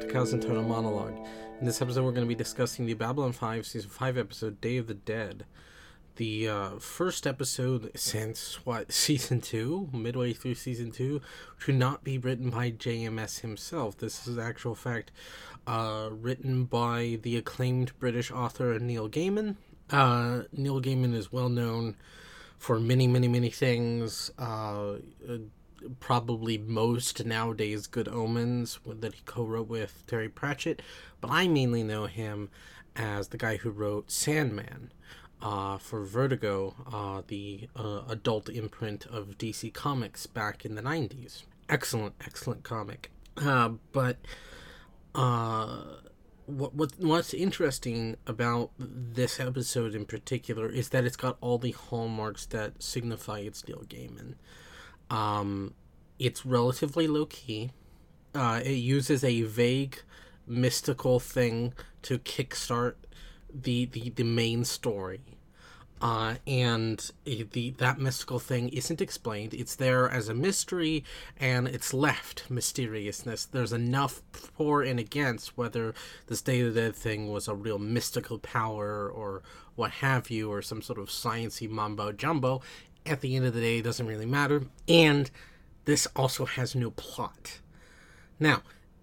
to Chaos Internal Monologue. In this episode, we're going to be discussing the Babylon 5 Season 5 episode, Day of the Dead. The uh, first episode since, what, Season 2? Midway through Season 2? to not be written by JMS himself. This is actual fact uh, written by the acclaimed British author Neil Gaiman. Uh, Neil Gaiman is well known for many, many, many things. Uh, probably most nowadays Good Omens that he co-wrote with Terry Pratchett, but I mainly know him as the guy who wrote Sandman uh, for Vertigo, uh, the uh, adult imprint of DC Comics back in the 90s. Excellent, excellent comic. Uh, but uh, what, what what's interesting about this episode in particular is that it's got all the hallmarks that signify it's Neil Gaiman. Um, it's relatively low key. Uh, it uses a vague, mystical thing to kickstart the the, the main story. Uh, and the that mystical thing isn't explained. It's there as a mystery, and it's left mysteriousness. There's enough for and against whether this Day of the Dead thing was a real mystical power or what have you, or some sort of sciency mumbo jumbo at the end of the day, it doesn't really matter. And this also has no plot. Now,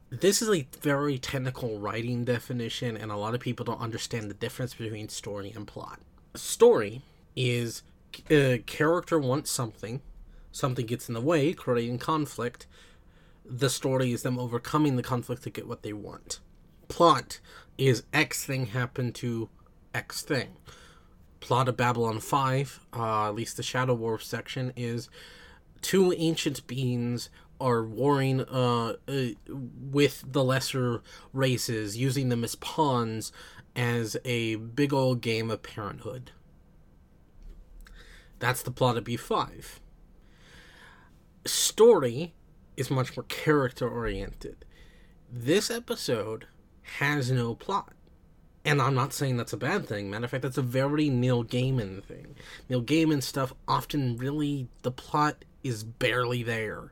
this is a very technical writing definition, and a lot of people don't understand the difference between story and plot. A Story is a character wants something, something gets in the way, creating conflict. The story is them overcoming the conflict to get what they want. Plot is X thing happened to X thing plot of Babylon 5, uh, at least the Shadow War section, is two ancient beings are warring uh, uh, with the lesser races, using them as pawns as a big old game of parenthood. That's the plot of B5. Story is much more character oriented. This episode has no plot. And I'm not saying that's a bad thing. Matter of fact, that's a very Neil Gaiman thing. Neil Gaiman stuff often really, the plot is barely there.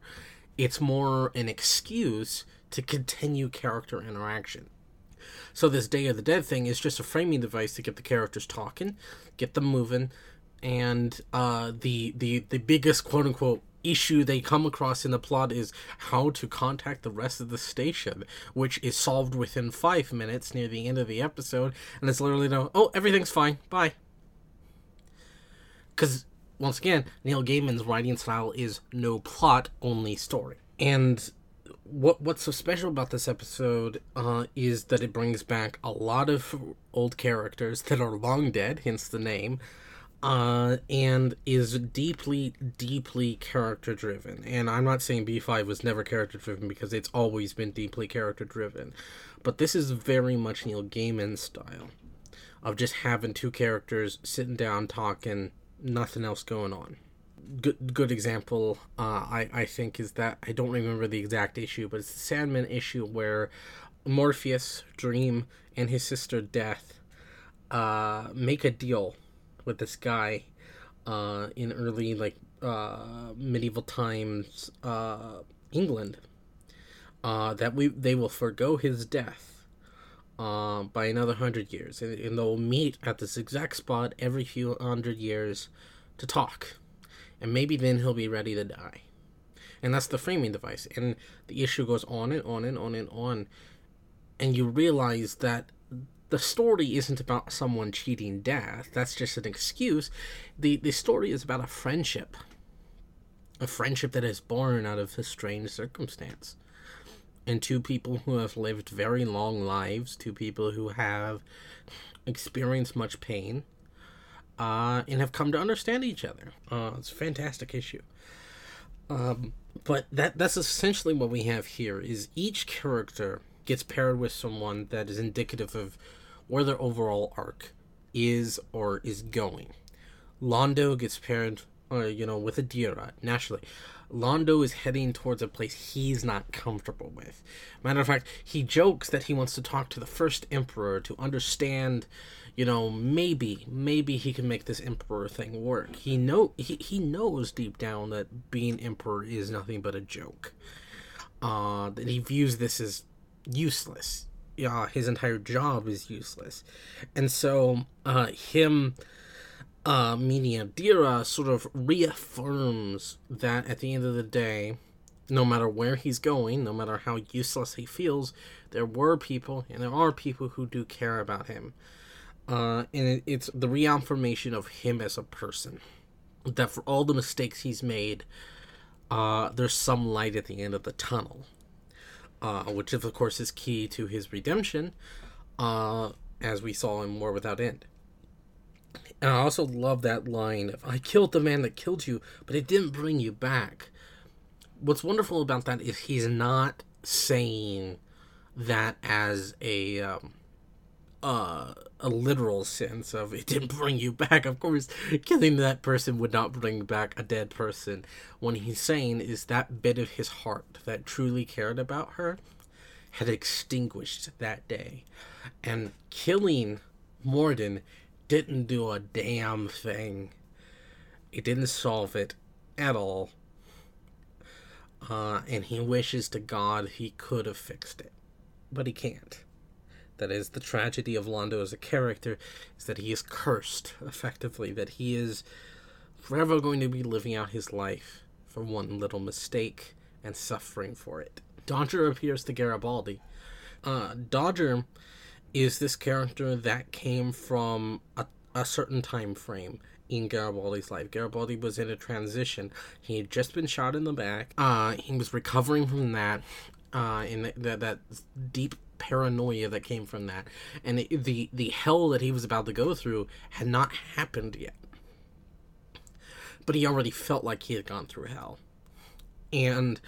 It's more an excuse to continue character interaction. So this Day of the Dead thing is just a framing device to get the characters talking, get them moving, and uh, the the the biggest quote unquote issue they come across in the plot is how to contact the rest of the station, which is solved within five minutes near the end of the episode, and it's literally no, oh, everything's fine, bye. Because, once again, Neil Gaiman's writing style is no plot, only story. And what what's so special about this episode uh, is that it brings back a lot of old characters that are long dead, hence the name, uh, and is deeply, deeply character driven. And I'm not saying B5 was never character driven because it's always been deeply character driven, but this is very much Neil Gaiman style of just having two characters sitting down talking, nothing else going on. Good, good example, uh, I, I think, is that I don't remember the exact issue, but it's the Sandman issue where Morpheus, Dream, and his sister Death uh, make a deal with this guy uh, in early like uh, medieval times uh, England uh, that we they will forego his death uh, by another hundred years, and, and they'll meet at this exact spot every few hundred years to talk, and maybe then he'll be ready to die, and that's the framing device, and the issue goes on and on and on and on, and you realize that the story isn't about someone cheating death. That's just an excuse. The the story is about a friendship. A friendship that is born out of a strange circumstance. And two people who have lived very long lives, two people who have experienced much pain, uh, and have come to understand each other. Uh, it's a fantastic issue. Um, but that that's essentially what we have here is each character gets paired with someone that is indicative of where their overall arc is or is going. Londo gets paired, uh, you know, with Adira, naturally. Londo is heading towards a place he's not comfortable with. Matter of fact, he jokes that he wants to talk to the first emperor to understand, you know, maybe, maybe he can make this emperor thing work. He know he, he knows deep down that being emperor is nothing but a joke. Uh, that he views this as useless. Yeah, his entire job is useless, and so uh, him uh, Adira sort of reaffirms that at the end of the day, no matter where he's going, no matter how useless he feels, there were people and there are people who do care about him. Uh, and it, it's the reaffirmation of him as a person. That for all the mistakes he's made, uh, there's some light at the end of the tunnel. Uh, which, of course, is key to his redemption, uh, as we saw in War Without End. And I also love that line of, I killed the man that killed you, but it didn't bring you back. What's wonderful about that is he's not saying that as a um, uh, a literal sense of it didn't bring you back. Of course, killing that person would not bring back a dead person. What he's saying is that bit of his heart that truly cared about her had extinguished that day. And killing Morden didn't do a damn thing. It didn't solve it at all. Uh, and he wishes to God he could have fixed it. But he can't. That is the tragedy of Londo as a character, is that he is cursed, effectively, that he is forever going to be living out his life for one little mistake and suffering for it. Dodger appears to Garibaldi. Uh, Dodger is this character that came from a, a certain time frame in Garibaldi's life. Garibaldi was in a transition. He had just been shot in the back. Uh, he was recovering from that, uh, in that that deep paranoia that came from that, and the, the the hell that he was about to go through had not happened yet. But he already felt like he had gone through hell, and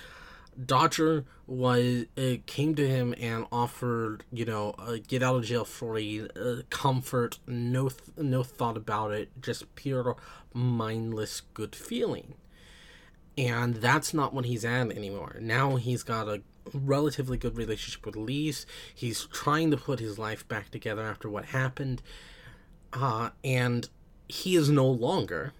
Dodger was uh, came to him and offered, you know, uh, get out of jail free, uh, comfort, no th- no thought about it, just pure mindless good feeling. And that's not what he's at anymore. Now he's got a relatively good relationship with Lise. He's trying to put his life back together after what happened. Uh, and he is no longer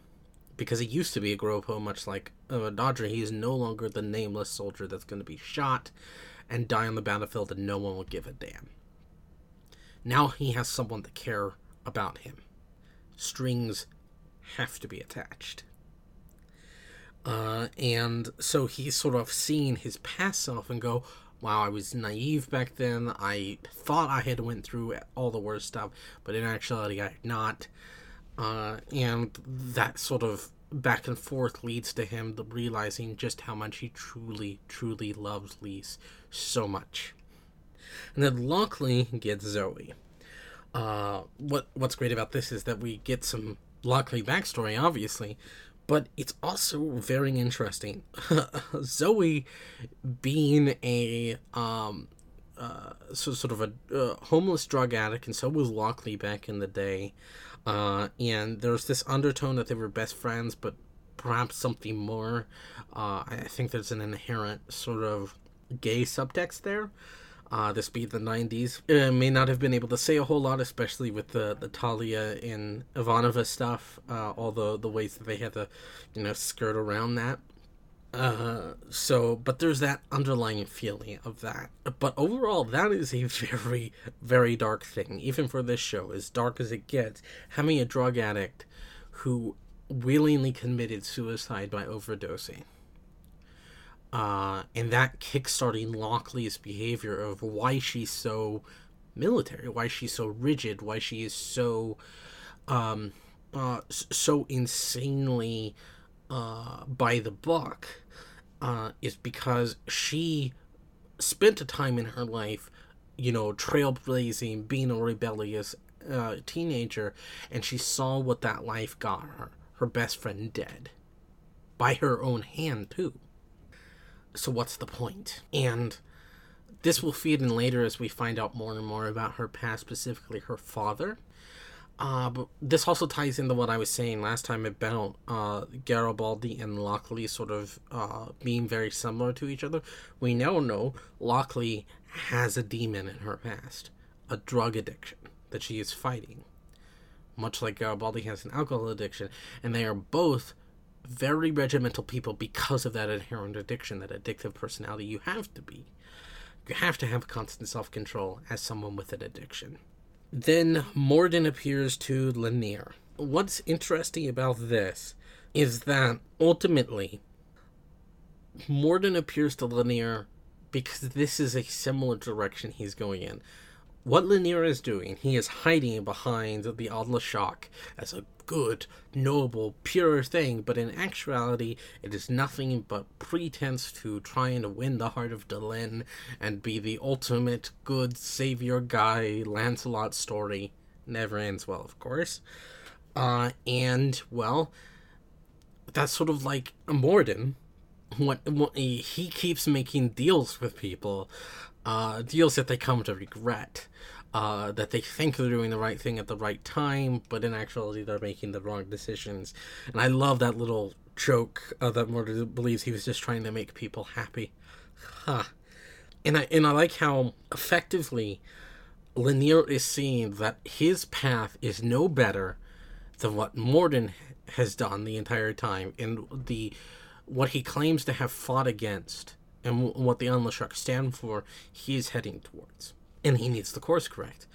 because he used to be a Gropo, much like uh, Dodger. He is no longer the nameless soldier that's going to be shot and die on the battlefield, and no one will give a damn. Now he has someone to care about him. Strings have to be attached. Uh, and so he's sort of seeing his past self and go, wow, I was naive back then. I thought I had went through all the worst stuff, but in actuality I had not. Uh, and that sort of back and forth leads to him realizing just how much he truly, truly loves Lise so much. And then Lockley gets Zoe. Uh, what what's great about this is that we get some Lockley backstory, obviously, but it's also very interesting. Zoe being a um, uh, so sort of a uh, homeless drug addict, and so was Lockley back in the day. Uh, and there's this undertone that they were best friends, but perhaps something more. Uh, I think there's an inherent sort of gay subtext there. Uh, this being the 90s, uh, may not have been able to say a whole lot, especially with the, the Talia and Ivanova stuff, uh, all the, the ways that they had to, you know, skirt around that. Uh, so, but there's that underlying feeling of that. But overall, that is a very, very dark thing, even for this show, as dark as it gets. Having a drug addict who willingly committed suicide by overdosing. Uh, and that kickstarting Lockley's behavior of why she's so military, why she's so rigid, why she is so, um, uh, so insanely, uh, by the book uh, is because she spent a time in her life, you know, trailblazing, being a rebellious uh, teenager, and she saw what that life got her. Her best friend dead. By her own hand, too. So, what's the point? And this will feed in later as we find out more and more about her past, specifically her father. Uh, but this also ties into what I was saying last time about uh, Garibaldi and Lockley sort of uh, being very similar to each other. We now know Lockley has a demon in her past, a drug addiction that she is fighting, much like Garibaldi has an alcohol addiction, and they are both very regimental people because of that inherent addiction, that addictive personality you have to be You have to have constant self control as someone with an addiction. Then Morden appears to Lennier. What's interesting about this is that ultimately, Morden appears to Lennier because this is a similar direction he's going in. What Lennier is doing, he is hiding behind the Anla'shok as a good, noble, pure thing, but in actuality, it is nothing but pretense to trying to win the heart of Delenn and be the ultimate good savior guy Lancelot story. Never ends well, of course. Uh, and, well, that's sort of like Morden. What, what he keeps making deals with people, uh, deals that they come to regret uh, that they think they're doing the right thing at the right time, but in actuality they're making the wrong decisions. And I love that little joke uh, that Morden believes he was just trying to make people happy. Huh. And I and I like how effectively Lennier is seeing that his path is no better than what Morden has done the entire time, and the what he claims to have fought against, and what the Anla'shok stand for, he is heading towards and he needs the course correct.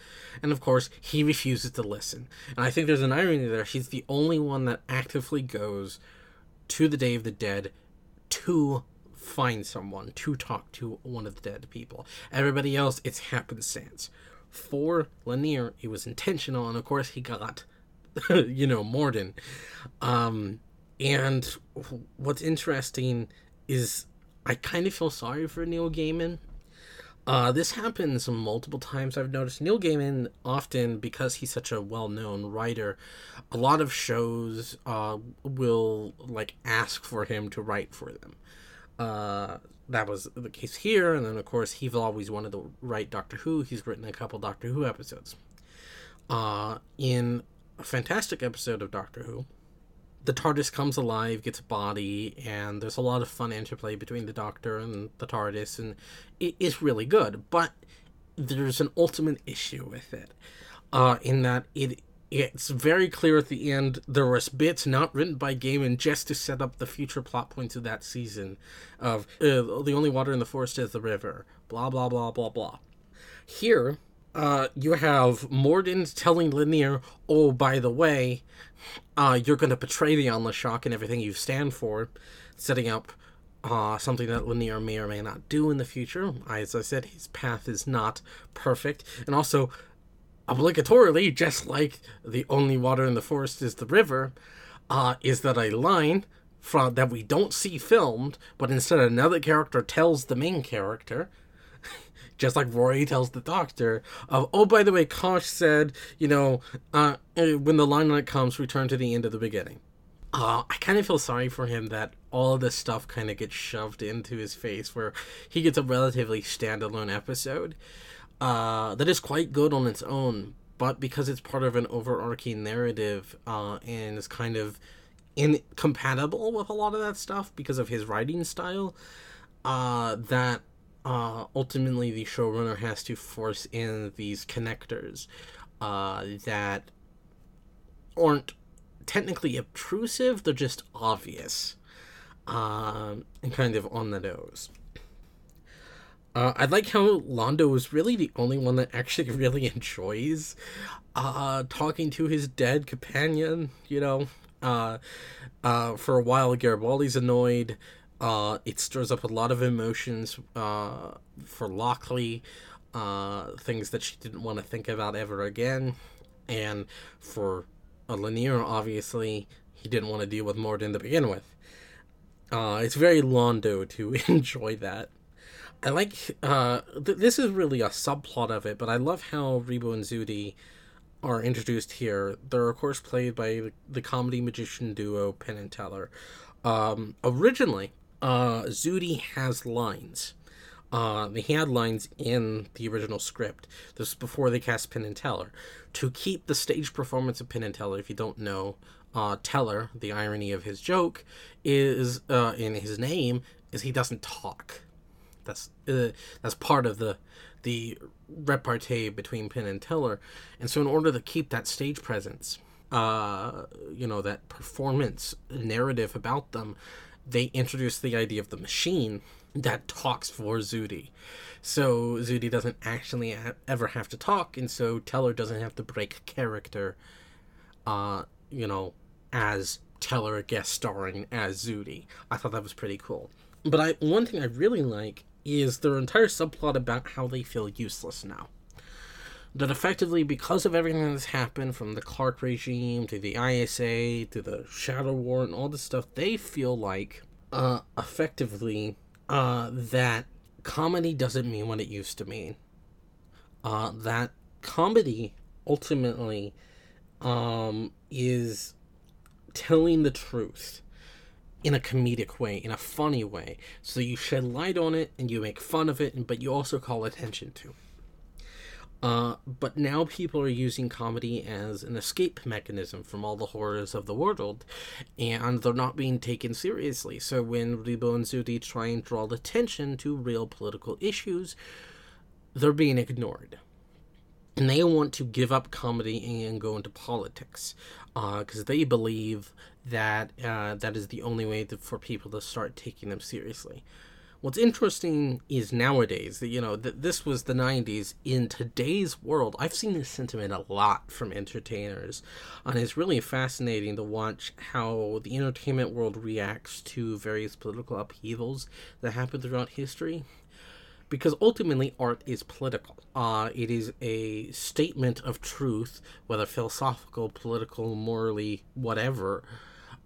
And of course, he refuses to listen. And I think there's an irony there. He's the only one that actively goes to the Day of the Dead to find someone, to talk to one of the dead people. Everybody else, it's happenstance. For Lennier, it was intentional, and of course, he got, you know, Morden. Um, and what's interesting is I kind of feel sorry for Neil Gaiman uh, this happens multiple times. I've noticed Neil Gaiman often because he's such a well-known writer. A lot of shows uh, will like ask for him to write for them. Uh, that was the case here, and then of course he's always wanted to write Doctor Who. He's written a couple Doctor Who episodes. Uh, in a fantastic episode of Doctor Who, the TARDIS comes alive, gets a body, and there's a lot of fun interplay between the Doctor and the TARDIS, and it is really good. But there's an ultimate issue with it, uh, in that it it's very clear at the end there was bits not written by Gaiman just to set up the future plot points of that season, of uh, the only water in the forest is the river, blah blah blah blah blah. Here, uh, you have Morden telling Lennier, "Oh, by the way, uh, you're going to betray the Anla'shok and everything you stand for," setting up uh, something that Lennier may or may not do in the future. As I said, his path is not perfect, and also obligatorily, just like the only water in the forest is the river, uh, is that a line from that we don't see filmed, but instead another character tells the main character just like Rory tells the doctor of, oh, by the way, Kosh said, you know, uh, eh, when the limelight comes, return to the end of the beginning. Uh, I kind of feel sorry for him that all of this stuff kind of gets shoved into his face, where he gets a relatively standalone episode uh, that is quite good on its own, but because it's part of an overarching narrative uh, and is kind of incompatible with a lot of that stuff because of his writing style, uh, that uh, ultimately the showrunner has to force in these connectors uh, that aren't technically obtrusive, they're just obvious um, and kind of on the nose. Uh, I like how Londo is really the only one that actually really enjoys uh, talking to his dead companion. You know, uh, uh, for a while Garibaldi's annoyed. Uh, it stirs up a lot of emotions uh, for Lockley, uh, things that she didn't want to think about ever again. And for uh, Lennier, obviously, he didn't want to deal with Morden to begin with. Uh, it's very Londo to enjoy that. I like, uh, th- this is really a subplot of it, but I love how Rebo and Zooty are introduced here. They're, of course, played by the comedy magician duo Penn and Teller. Um, originally, uh, Zooty has lines. Uh, he had lines in the original script. This was before they cast Penn and Teller. To keep the stage performance of Penn and Teller, if you don't know, uh, Teller, the irony of his joke, is uh, in his name is he doesn't talk. That's uh, that's part of the the repartee between Penn and Teller, and so in order to keep that stage presence, uh, you know, that performance narrative about them, they introduced the idea of the machine that talks for Zooty. So Zooty doesn't actually ever have to talk, and so Teller doesn't have to break character, uh, you know, as Teller guest starring as Zooty. I thought that was pretty cool. But I one thing I really like is their entire subplot about how they feel useless now. That effectively, because of everything that's happened from the Clark regime to the ISA to the Shadow War and all this stuff, they feel like, uh, effectively, uh, that comedy doesn't mean what it used to mean. Uh, that comedy ultimately um, is telling the truth in a comedic way, in a funny way. So you shed light on it and you make fun of it, but you also call attention to. Uh, but now people are using comedy as an escape mechanism from all the horrors of the world, and they're not being taken seriously. So when Rebo and Zooty try and draw attention to real political issues, they're being ignored. And they want to give up comedy and go into politics because uh, they believe that uh, that is the only way to, for people to start taking them seriously. What's interesting is nowadays that you know that this was the 90s in today's world. I've seen this sentiment a lot from entertainers, and it's really fascinating to watch how the entertainment world reacts to various political upheavals that happen throughout history. Because ultimately, art is political. Uh, it is a statement of truth, whether philosophical, political, morally, whatever.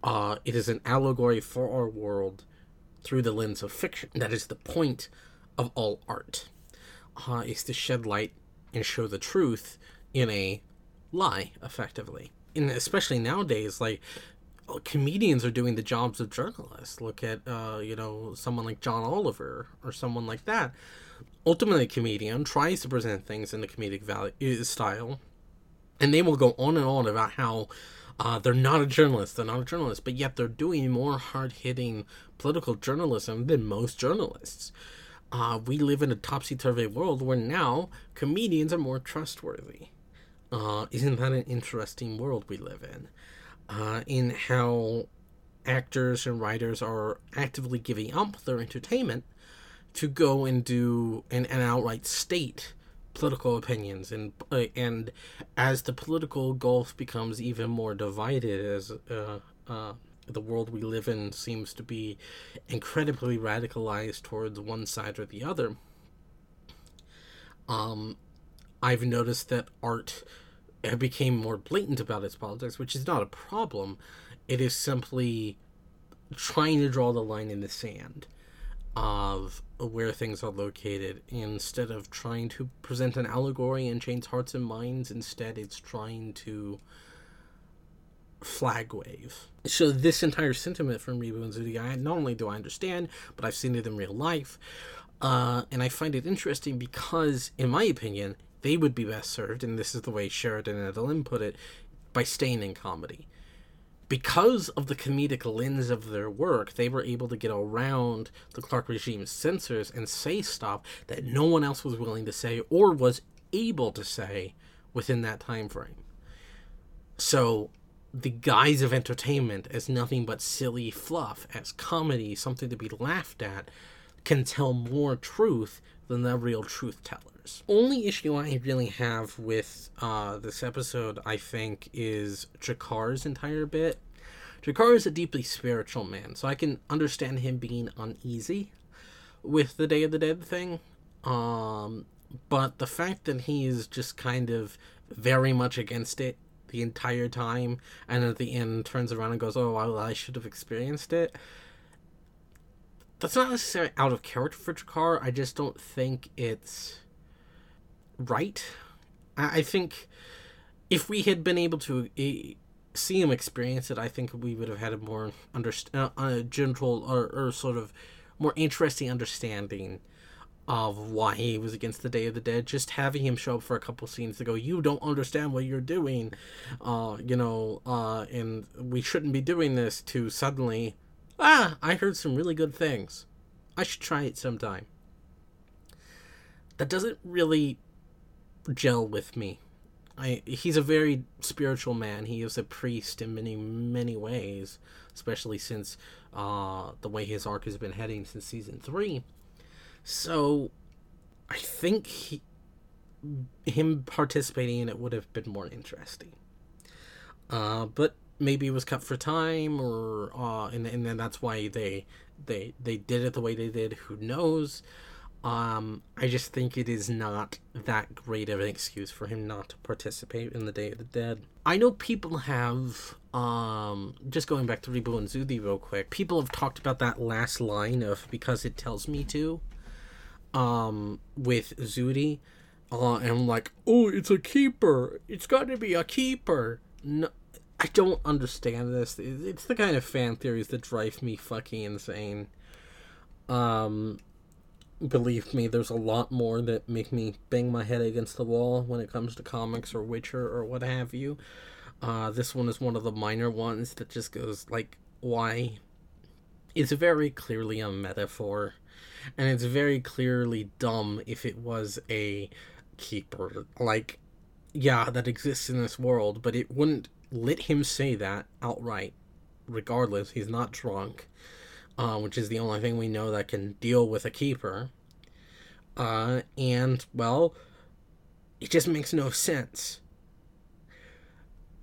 Uh, it is an allegory for our world through the lens of fiction. That is the point of all art, uh, is to shed light and show the truth in a lie, effectively. And especially nowadays, like uh, comedians are doing the jobs of journalists. Look at, uh, you know, someone like John Oliver or someone like that. Ultimately, a comedian tries to present things in the comedic value, style, and they will go on and on about how uh, they're not a journalist. They're not a journalist, but yet they're doing more hard hitting political journalism than most journalists. Uh, we live in a topsy turvy world where now comedians are more trustworthy. Uh, isn't that an interesting world we live in? Uh, in how actors and writers are actively giving up their entertainment to go and do an, an outright state political opinions and uh, and as the political gulf becomes even more divided as uh, uh, the world we live in seems to be incredibly radicalized towards one side or the other um i've noticed that art became more blatant about its politics which is not a problem. It is simply trying to draw the line in the sand of where things are located instead of trying to present an allegory and change hearts and minds instead it's trying to flag wave. So this entire sentiment from Rebo and Zooty I not only do I understand but I've seen it in real life uh, and I find it interesting because in my opinion they would be best served and this is the way Sheridan and Delenn put it by staying in comedy because of the comedic lens of their work, they were able to get around the Clark regime's censors and say stuff that no one else was willing to say or was able to say within that time frame. So the guise of entertainment as nothing but silly fluff, as comedy, something to be laughed at, can tell more truth than the real truth tellers. Only issue I really have with uh, this episode, I think, is G'Kar's entire bit. G'Kar is a deeply spiritual man, so I can understand him being uneasy with the Day of the Dead thing. Um, but the fact that he is just kind of very much against it the entire time, and at the end turns around and goes, "Oh, well, I should have experienced it." that's not necessarily out of character for G'Kar. I just don't think it's right. I, think if we had been able to uh, see him experience it, I think we would have had a more underst- uh, a general or, or sort of more interesting understanding of why he was against the Day of the Dead. Just having him show up for a couple scenes to go, you don't understand what you're doing, uh, you know, uh, and we shouldn't be doing this. To suddenly, ah, I heard some really good things. I should try it sometime. That doesn't really gel with me. I he's a very spiritual man. He is a priest in many many ways, especially since uh, the way his arc has been heading since season three. So, I think he, him participating in it would have been more interesting. Uh, but maybe it was cut for time, or uh, and and then that's why they they they did it the way they did. Who knows? Um, I just think it is not that great of an excuse for him not to participate in the Day of the Dead. I know people have, um, just going back to Rebo and Zooty real quick, people have talked about that last line of because it tells me to, um, with Zooty, uh, and like, oh, it's a keeper. It's got to be a keeper. No, I don't understand this. It's the kind of fan theories that drive me fucking insane. Um, believe me, there's a lot more that make me bang my head against the wall when it comes to comics or Witcher or what have you. Uh, this one is one of the minor ones that just goes like, why? It's very clearly a metaphor, and it's very clearly dumb if it was a keeper. Like, yeah, that exists in this world, but it wouldn't let him say that outright. Regardless, he's not drunk, uh, which is the only thing we know that can deal with a keeper. Uh, and, well, it just makes no sense.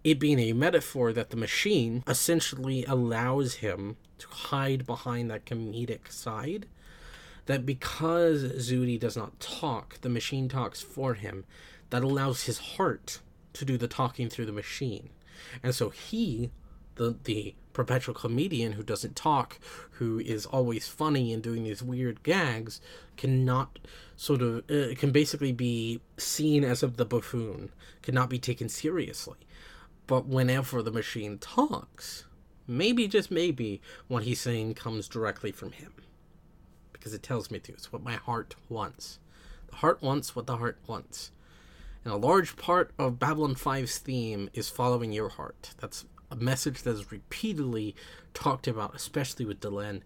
It being a metaphor that the machine essentially allows him to hide behind that comedic side. That because Zooty does not talk, the machine talks for him. That allows his heart to do the talking through the machine. And so he, the the perpetual comedian who doesn't talk, who is always funny and doing these weird gags, cannot sort of uh, can basically be seen as of the buffoon, cannot be taken seriously. But whenever the machine talks, maybe just maybe what he's saying comes directly from him, because it tells me to. It's what my heart wants. The heart wants what the heart wants. And a large part of Babylon 5's theme is following your heart. That's a message that is repeatedly talked about, especially with Delenn.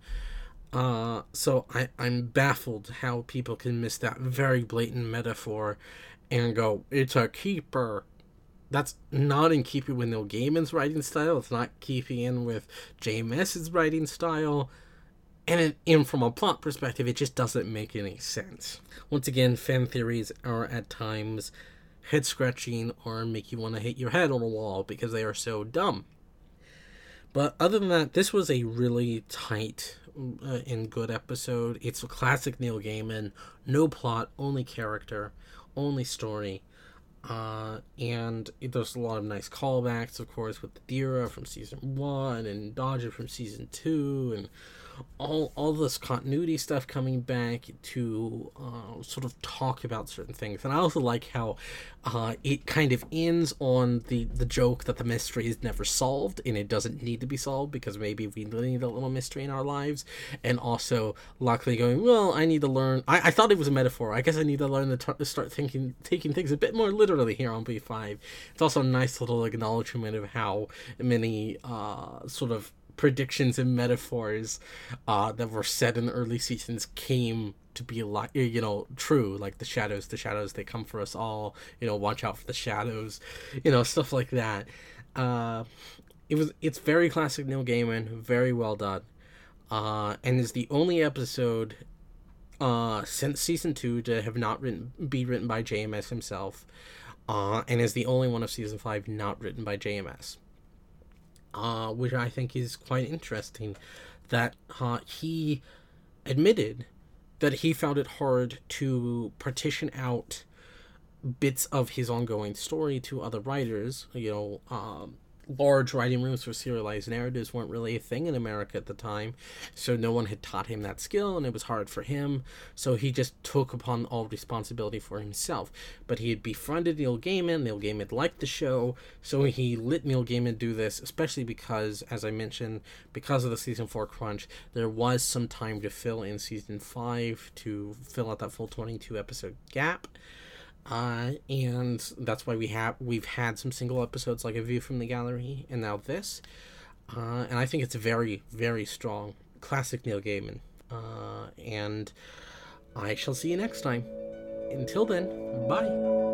Uh, so I, I'm baffled how people can miss that very blatant metaphor and go, it's a keeper. That's not in keeping with Neil Gaiman's writing style. It's not keeping in with JMS's writing style. And it, and from a plot perspective, it just doesn't make any sense. Once again, fan theories are at times head scratching or make you want to hit your head on a wall because they are so dumb. But other than that, this was a really tight uh, and good episode. It's a classic Neil Gaiman. No plot, only character, only story. Uh, and there's a lot of nice callbacks, of course, with Thera from season one and Dodger from season two, and all all this continuity stuff coming back to uh, sort of talk about certain things. And I also like how uh, it kind of ends on the the joke that the mystery is never solved and it doesn't need to be solved because maybe we need a little mystery in our lives. And also, Lockley, going well, I need to learn. I, I thought it was a metaphor. I guess I need to learn to, t- start thinking taking things a bit more literally here on B five. It's also a nice little acknowledgement of how many uh, sort of predictions and metaphors uh, that were said in the early seasons came to be like you know true like the shadows the shadows they come for us all you know watch out for the shadows you know stuff like that. Uh it was it's very classic neil gaiman very well done. Uh and is the only episode uh since season two to have not written be written by jms himself uh and is the only one of season five not written by jms uh, which I think is quite interesting, that uh, he admitted that he found it hard to partition out bits of his ongoing story to other writers. You know, um, large writing rooms for serialized narratives weren't really a thing in America at the time, so no one had taught him that skill, and it was hard for him. So he just took upon all responsibility for himself. But he had befriended Neil Gaiman. Neil Gaiman liked the show, so he let Neil Gaiman do this, especially because, as I mentioned, because of the season four crunch, there was some time to fill in season five to fill out that full twenty-two episode gap. Uh, and that's why we have we've had some single episodes like a view from the gallery and now this. Uh, and i think it's very very strong. Classic neil gaiman. Uh, and i shall see you next time. Until then bye